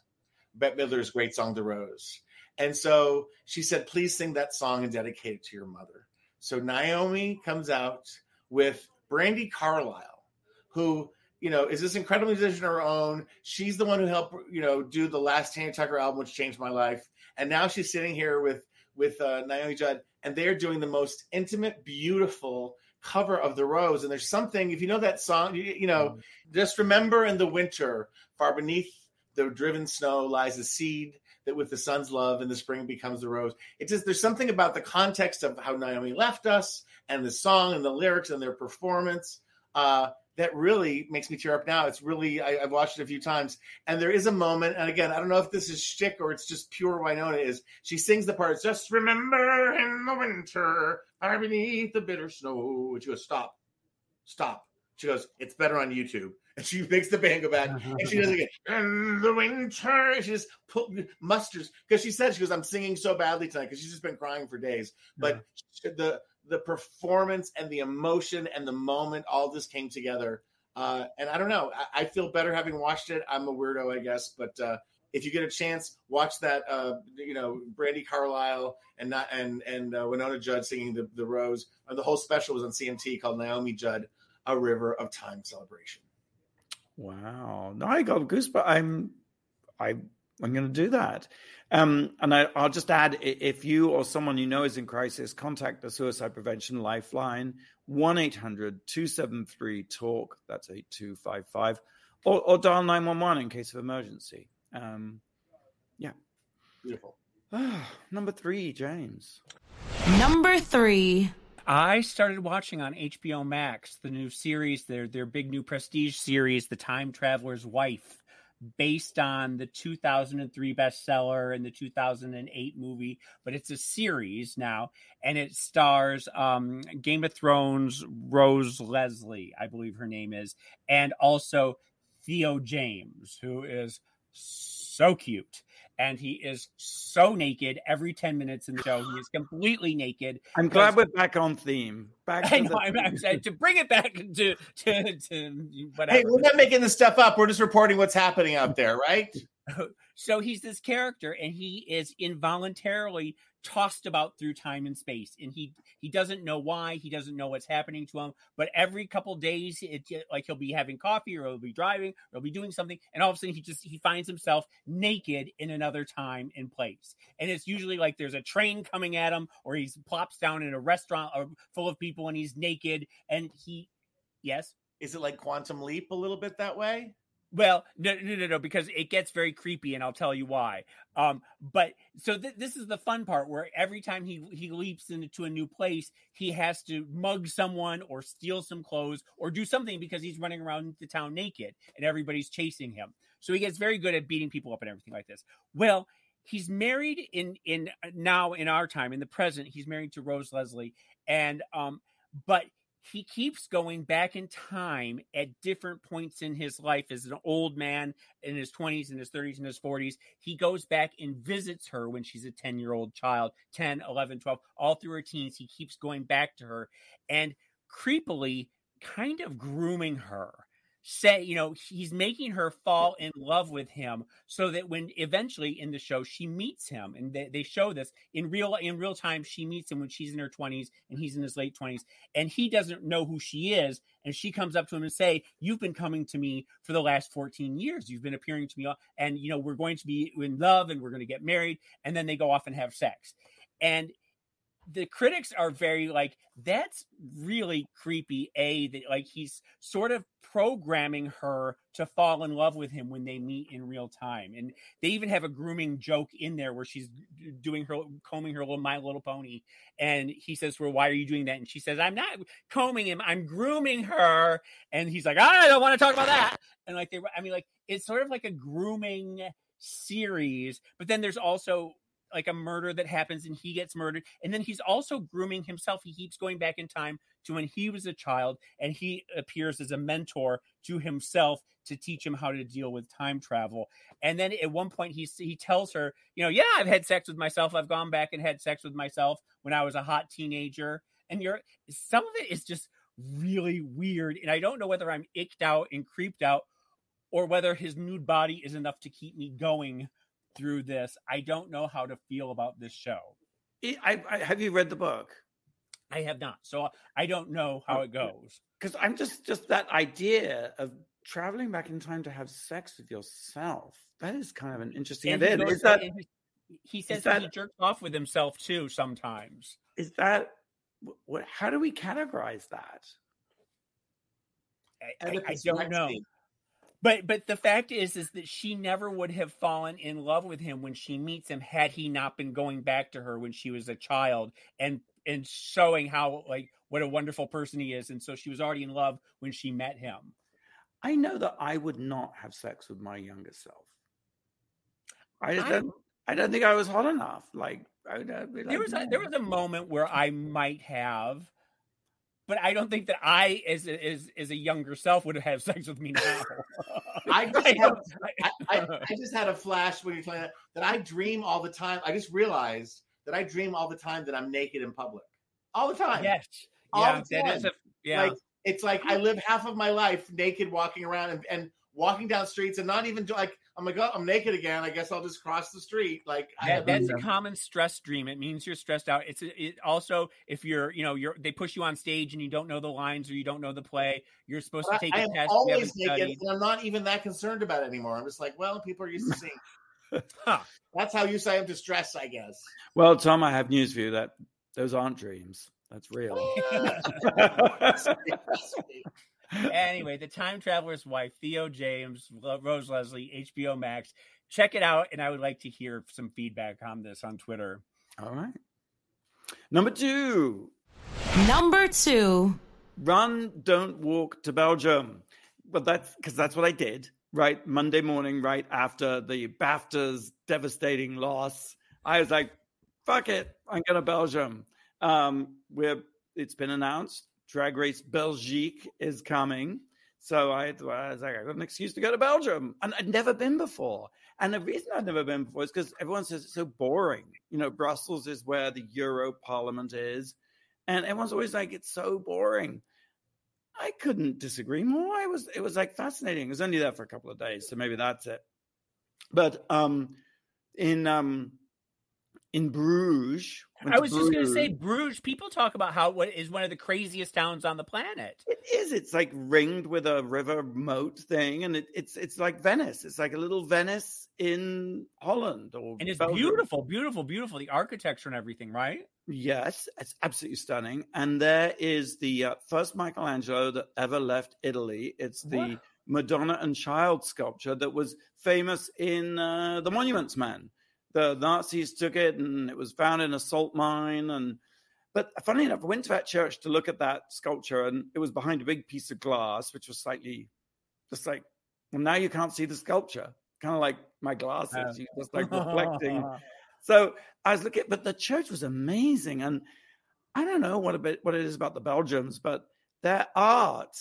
Bette Midler's great song, "The Rose," and so she said, "Please sing that song and dedicate it to your mother." So Naomi comes out with Brandi Carlile, who you know, is this incredible musician of her own. She's the one who helped, you know, do the last Tanya Tucker album, which changed my life. And now she's sitting here with with uh, Naomi Judd, and they're doing the most intimate, beautiful cover of the rose. And there's something, if you know that song, you, you know, mm. just remember in the winter, far beneath the driven snow lies a seed that with the sun's love in the spring becomes the rose. It just there's something about the context of how Naomi left us and the song and the lyrics and their performance uh, that really makes me tear up now. It's really I, have watched it a few times, and there is a moment, and again, I don't know if this is shtick or it's just pure Wynonna. Is she sings the part? Just remember in the winter, far beneath the bitter snow. And she goes, stop, stop. She goes, it's better on YouTube. And she makes the band go back, and she does it again. In the winter, she just pull, musters because she said she goes, I'm singing so badly tonight because she's just been crying for days. But yeah. the the performance and the emotion and the moment all this came together. Uh, and I don't know. I, I, feel better having watched it. I'm a weirdo, I guess, but uh, if you get a chance, watch that. Uh, you know, Brandi Carlile and not and and uh, Wynonna Judd singing the the Rose. Uh, the whole special was on CMT called Naomi Judd, A River of Time Celebration. Wow! No, I got goosebumps. I'm I I'm going to do that. Um, and I, will just add if you or someone you know is in crisis, contact the Suicide Prevention Lifeline, 1 800 273 TALK, that's 8255, or, or dial 911 in case of emergency. Um, yeah. Beautiful. number three, James. Number three. I started watching on HBO Max the new series, their their big new prestige series, The Time Traveler's Wife based on the 2003 bestseller and the 2008 movie, but it's a series now, and it stars um, Game of Thrones Rose Leslie, I believe her name is, and also Theo James, who is so cute and he is so naked every 10 minutes in the show. He is completely naked. I'm glad we're back on theme. Back I know, I'm, I'm saying, to bring it back to, to, to whatever. Hey, we're not making this stuff up. We're just reporting what's happening out there, right? so he's this character and he is involuntarily tossed about through time and space and he he doesn't know why he doesn't know what's happening to him but every couple days it like he'll be having coffee or he'll be driving or he'll be doing something and all of a sudden he just he finds himself naked in another time and place. And it's usually like there's a train coming at him or he plops down in a restaurant uh, full of people and he's naked and he yes? Is it like quantum leap a little bit that way well, no, no, no, no, because it gets very creepy, and I'll tell you why. Um, but so th- this is the fun part where every time he he leaps into a new place, he has to mug someone or steal some clothes or do something because he's running around the town naked and everybody's chasing him. So he gets very good at beating people up and everything like this. Well, he's married in in now in our time in the present. He's married to Rose Leslie, and um, but he keeps going back in time at different points in his life as an old man in his 20s and his 30s and his 40s he goes back and visits her when she's a 10 year old child 10 11 12 all through her teens he keeps going back to her and creepily kind of grooming her say, you know, he's making her fall in love with him so that when eventually in the show she meets him and they, they show this in real in real time she meets him when she's in her 20s and he's in his late 20s and he doesn't know who she is and she comes up to him and say you've been coming to me for the last 14 years. You've been appearing to me and you know we're going to be in love and we're going to get married and then they go off and have sex. And the critics are very like that's really creepy a that like he's sort of programming her to fall in love with him when they meet in real time. And they even have a grooming joke in there where she's doing her combing her little my little pony and he says well why are you doing that? And she says i'm not combing him i'm grooming her. And he's like i don't want to talk about that. And like they i mean like it's sort of like a grooming series but then there's also like a murder that happens and he gets murdered and then he's also grooming himself. He keeps going back in time to when he was a child and he appears as a mentor to himself to teach him how to deal with time travel. And then at one point he he tells her you know yeah I've had sex with myself. I've gone back and had sex with myself when I was a hot teenager. And you're some of it is just really weird and I don't know whether I'm icked out and creeped out or whether his nude body is enough to keep me going through this. I don't know how to feel about this show. I, I, have you read the book? I have not, so I don't know how oh, it goes. Because I'm just just that idea of traveling back in time to have sex with yourself. That is kind of an interesting And idea. he, Is goes- that he- he says that- that he jerks off with himself too sometimes. is that what? How do we categorize that? I, I, I don't Rex know. But but the fact is is that she never would have fallen in love with him when she meets him had he not been going back to her when she was a child and and showing how like what a wonderful person he is and so she was already in love when she met him. I know that I would not have sex with my younger self. I just I- don't. I don't think I was hot enough. Like I would I'd be like, there was a, there was a moment where I might have but I don't think that I as a, as as a younger self would have had sex with me now. I just I I, I, I just had a flash when you're telling that that I dream all the time. I just realized that I dream all the time that I'm naked in public, all the time. yes. All Yeah, the is a time. yeah. Like it's like I live half of my life naked, walking around and, and walking down streets, and not even do- like I'm like, oh, I'm naked again. I guess I'll just cross the street. Like I That, have that's a common stress dream. It means you're stressed out. It's it also if you're you know you're they push you on stage and you don't know the lines or you don't know the play, you're supposed to take I a am test. You always naked, studied. and I'm not even that concerned about it anymore. I'm just like, well, people are used to seeing. Huh. That's how used I am to stress, I guess. Well, Tom, I have news for you that those aren't dreams. That's real. Ah. anyway, the time traveler's wife, Theo James, Rose Leslie, HBO Max. Check it out, and I would like to hear some feedback on this on Twitter. All right. Number two, Number two. run, don't walk to Belgium. Well, that's because that's what I did. Right, Monday morning, right after the BAFTA's devastating loss, I was like, "Fuck it, I'm going to Belgium." Um, we're it's been announced, Drag Race Belgique is coming, so I, I was like, I got an excuse to go to Belgium, and I'd never been before. And the reason I'd never been before is because everyone says it's so boring. You know, Brussels is where the Euro Parliament is, and everyone's always like, it's so boring. I couldn't disagree more. I was it was like fascinating. It was only there for a couple of days, so maybe that's it. But um in um in Bruges, I was just going to say Bruges. Bruges. People talk about how what is one of the craziest towns on the planet. It is. It's like ringed with a river moat thing, and it, it's it's like Venice. It's like a little Venice in Holland or And it's Belgium. beautiful, beautiful, beautiful. The architecture and everything, right? Yes, it's absolutely stunning. And there is the uh, first Michelangelo that ever left Italy. It's the What? Madonna and Child sculpture that was famous in uh, the Monuments Men. The Nazis took it, and it was found in a salt mine. And but funny enough, I went to that church to look at that sculpture, and it was behind a big piece of glass, which was slightly just like, well, now you can't see the sculpture. Kind of like my glasses, you just like reflecting. So I was looking, but the church was amazing, and I don't know what a bit what it is about the Belgians, but their art.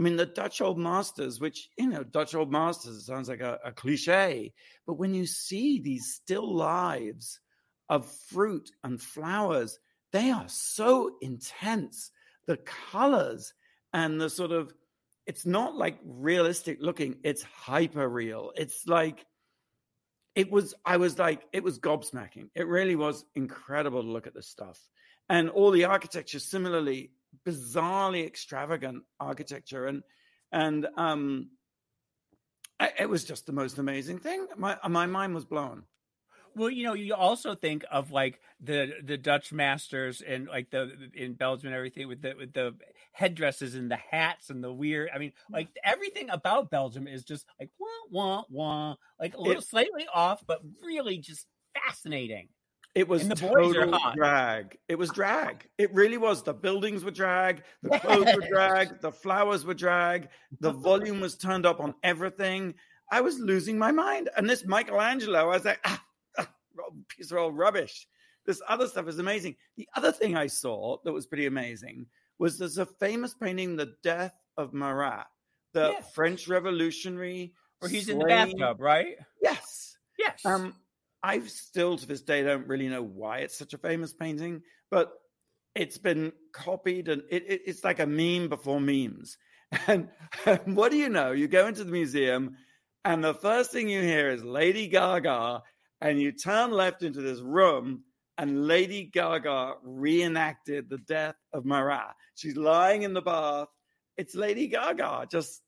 I mean, the Dutch old masters, which you know, Dutch old masters sounds like a, a cliche, but when you see these still lives of fruit and flowers, they are so intense. The colors and the sort of it's not like realistic looking, it's hyper real. It's like it was I was like it was gobsmacking. It really was incredible to look at this stuff. And all the architecture similarly bizarrely extravagant architecture and and um I, it was just the most amazing thing. My my mind was blown. Well, you know, you also think of like the the Dutch masters and like the in Belgium and everything with the with the headdresses and the hats and the weird. I mean, like everything about Belgium is just like wah wah wah, like a little it, slightly off, but really just fascinating. It was the total drag. It was drag. It really was. The buildings were drag. The clothes were drag. The flowers were drag. The volume was turned up on everything. I was losing my mind. And this Michelangelo, I was like, ah, ah, piece of old rubbish. This other stuff is amazing. The other thing I saw that was pretty amazing was there's a famous painting, The Death of Marat, the yes. French Revolutionary. Where he's slain. in the bathtub, right? Yes. Yes. Um, I still to this day don't really know why it's such a famous painting, but it's been copied and it, it, it's like a meme before memes. And, and what do you know? You go into the museum, and the first thing you hear is Lady Gaga, and you turn left into this room, and Lady Gaga reenacted the death of Marat. She's lying in the bath. It's Lady Gaga, just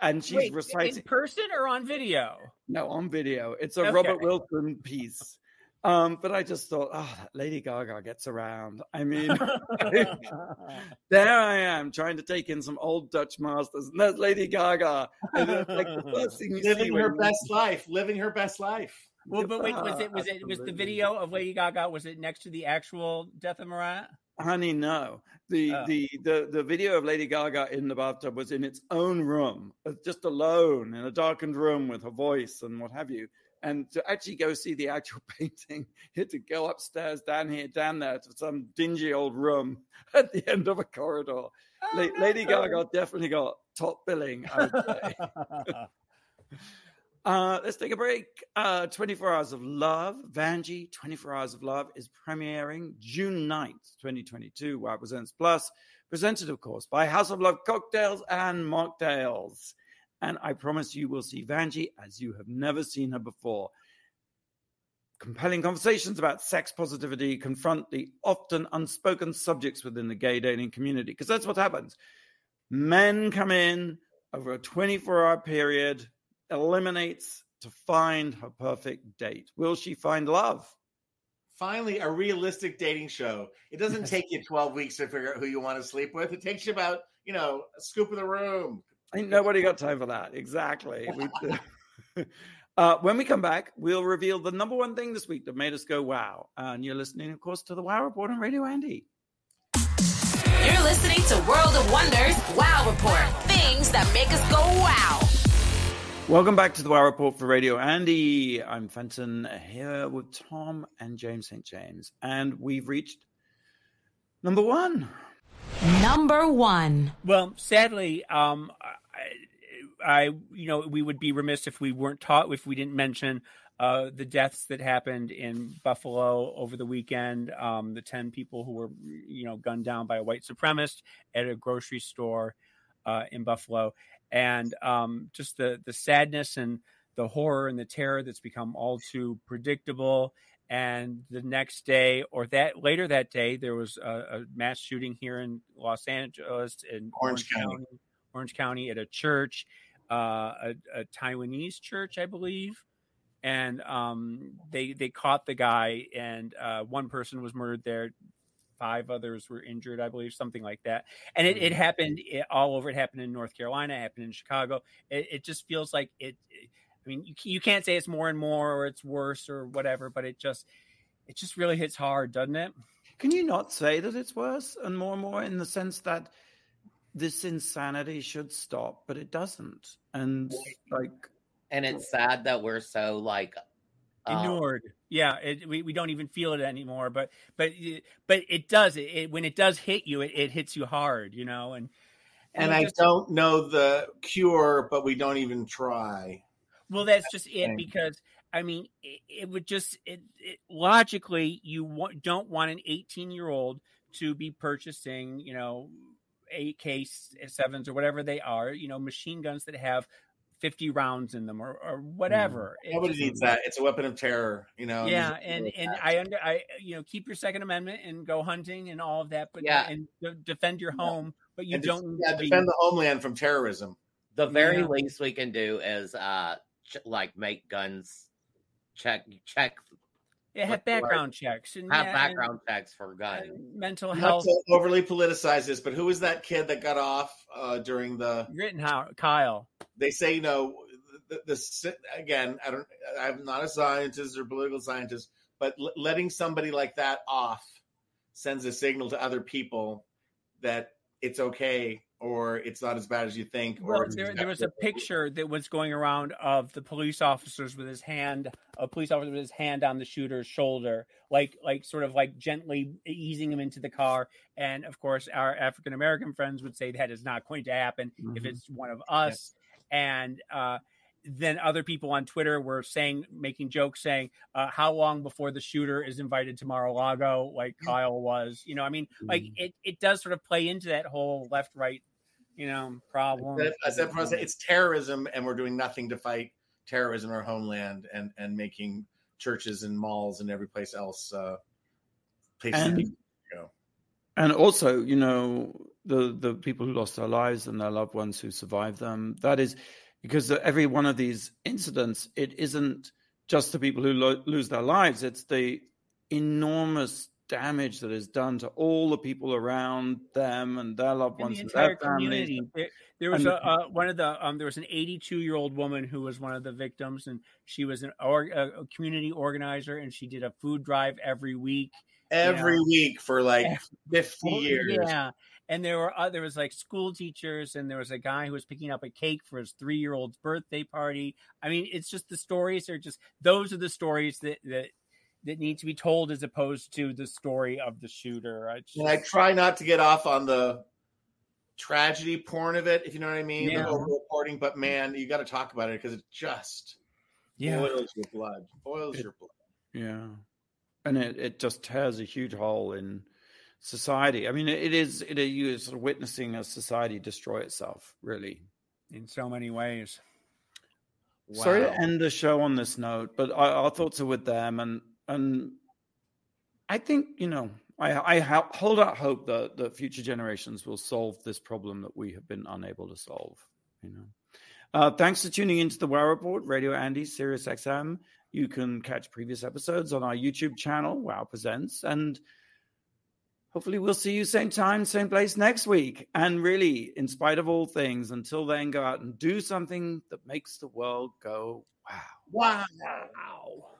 and she's Wait, reciting in person or on video. No, on video. It's a okay. Robert Wilson piece. Um, but I just thought, oh, Lady Gaga gets around. I mean, there I am trying to take in some old Dutch masters, and there's Lady Gaga. And it's like the first thing you living her best life, living her best life. Well, but wait, was it was it was the video of Lady Gaga? Was it next to the actual Death of Marat? Honey, no. The, oh. the the the video of Lady Gaga in the bathtub was in its own room, uh, just alone in a darkened room with her voice and what have you. And to actually go see the actual painting, you had to go upstairs, down here, down there to some dingy old room at the end of a corridor. Oh, La- no. Lady Gaga definitely got top billing, I would say. Uh, let's take a break. Uh, 24 Hours of Love, Vanjie, 24 Hours of Love is premiering June 9th, 2022, Wow Presents Plus, presented, of course, by House of Love Cocktails and Mocktails. And I promise you will see Vanjie as you have never seen her before. Compelling conversations about sex positivity confront the often unspoken subjects within the gay dating community, because that's what happens. Men come in over a 24 hour period eliminates to find her perfect date. Will she find love? Finally, a realistic dating show. It doesn't take you 12 weeks to figure out who you want to sleep with. It takes you about, you know, a scoop of the room. Ain't nobody got time for that. Exactly. uh, when we come back, we'll reveal the number one thing this week that made us go wow. And you're listening, of course, to the Wow Report on Radio Andy. You're listening to World of Wonders Wow Report. Things that make us go wow. Welcome back to the Wow Report for Radio Andy. I'm Fenton here with Tom and James St. James, and we've reached number one. Number one. Well, sadly, um, I, I, you know, we would be remiss if we weren't taught if we didn't mention uh, the deaths that happened in Buffalo over the weekend. Um, the ten people who were, you know, gunned down by a white supremacist at a grocery store uh, in Buffalo and um, just the the sadness and the horror and the terror that's become all too predictable. And the next day, or that later that day, there was a, a mass shooting here in Los Angeles in Orange, Orange County. County. Orange County at a church, uh, a, a, Taiwanese church, I believe. And um, they they caught the guy, and uh, one person was murdered there five others were injured, I believe, something like that. And it, it mm-hmm. happened it, all over. It happened in North Carolina, it happened in Chicago. It, it just feels like it, it. I mean, you, you can't say it's more and more or it's worse or whatever, but it just it just really hits hard, doesn't it? Can you not say that it's worse and more and more in the sense that this insanity should stop, but it doesn't? And like, and it's sad that we're so like uh, ignored. Yeah, it, we, we don't even feel it anymore. But but but it does. It, it when it does hit you, it, it, hits you hard. You know, and and, and I just, don't know the cure, but we don't even try. Well, that's just it because I mean, it, would just it, it, logically you don't want an 18 year old to be purchasing, you know, AK sevens or whatever they are, you know, machine guns that have 50 rounds in them or, or whatever. Mm. Nobody just, needs that. It's a weapon of terror, you know. Yeah, and and I under I you know keep your Second Amendment and go hunting and all of that, but yeah, and defend your home, but you and don't yeah, defend the homeland from terrorism. The very yeah. least we can do is uh ch- like make guns check check yeah, have background checks and have background and, checks for guns. Mental health. Not to overly politicize this, but who was that kid that got off uh, during the Rittenhouse? Kyle. They say you know the, the again. I don't. I'm not a scientist or political scientist, but l- letting somebody like that off sends a signal to other people that it's okay or it's not as bad as you think. Well, there, there, was a picture that was going around of the police officers with his hand, a police officer with his hand on the shooter's shoulder, like like sort of like gently easing him into the car. And of course, our African American friends would say that is not going to happen mm-hmm. if it's one of us. And uh, then other people on Twitter were saying, making jokes, saying, uh, "How long before the shooter is invited to Mar-a-Lago, like Kyle was?" You know, I mean, mm-hmm. like it, it does sort of play into that whole left-right you know, problem. I said, I said, it's terrorism, and we're doing nothing to fight terrorism in our homeland and and making churches and malls and every place else uh, places and, go. And also, you know, the the people who lost their lives and their loved ones who survived them. That is because every one of these incidents, it isn't just the people who lo- lose their lives; it's the enormous damage that is done to all the people around them and their loved ones and, the and their community. There, there, was and, a uh, one of the um, there was an 82 year old woman who was one of the victims, and she was an or, a, community organizer, and she did a food drive every week. Every you know, week for like 50 years. Yeah. And there were uh, there was like school teachers, and there was a guy who was picking up a cake for his three year old's birthday party. I mean, it's just the stories are just those are the stories that that that need to be told as opposed to the story of the shooter. I, just... and I try not to get off on the tragedy porn of it, if you know what I mean, yeah. the over reporting. But man, you got to talk about it because it just yeah. boils your blood, boils it, your blood. Yeah, and it it just tears a huge hole in society. I mean, it is it is sort of witnessing a society destroy itself, really, in so many ways. Wow. Sorry to end the show on this note, but our thoughts are with them, and and I think you know I, I hold out hope that the future generations will solve this problem that we have been unable to solve. You know, uh, thanks for tuning into the Wow Report, Radio Andy, Sirius XM. You can catch previous episodes on our YouTube channel, Wow Presents, and hopefully we'll see you same time, same place next week. And really, in spite of all things, until then, go out and do something that makes the world go wow. Wow.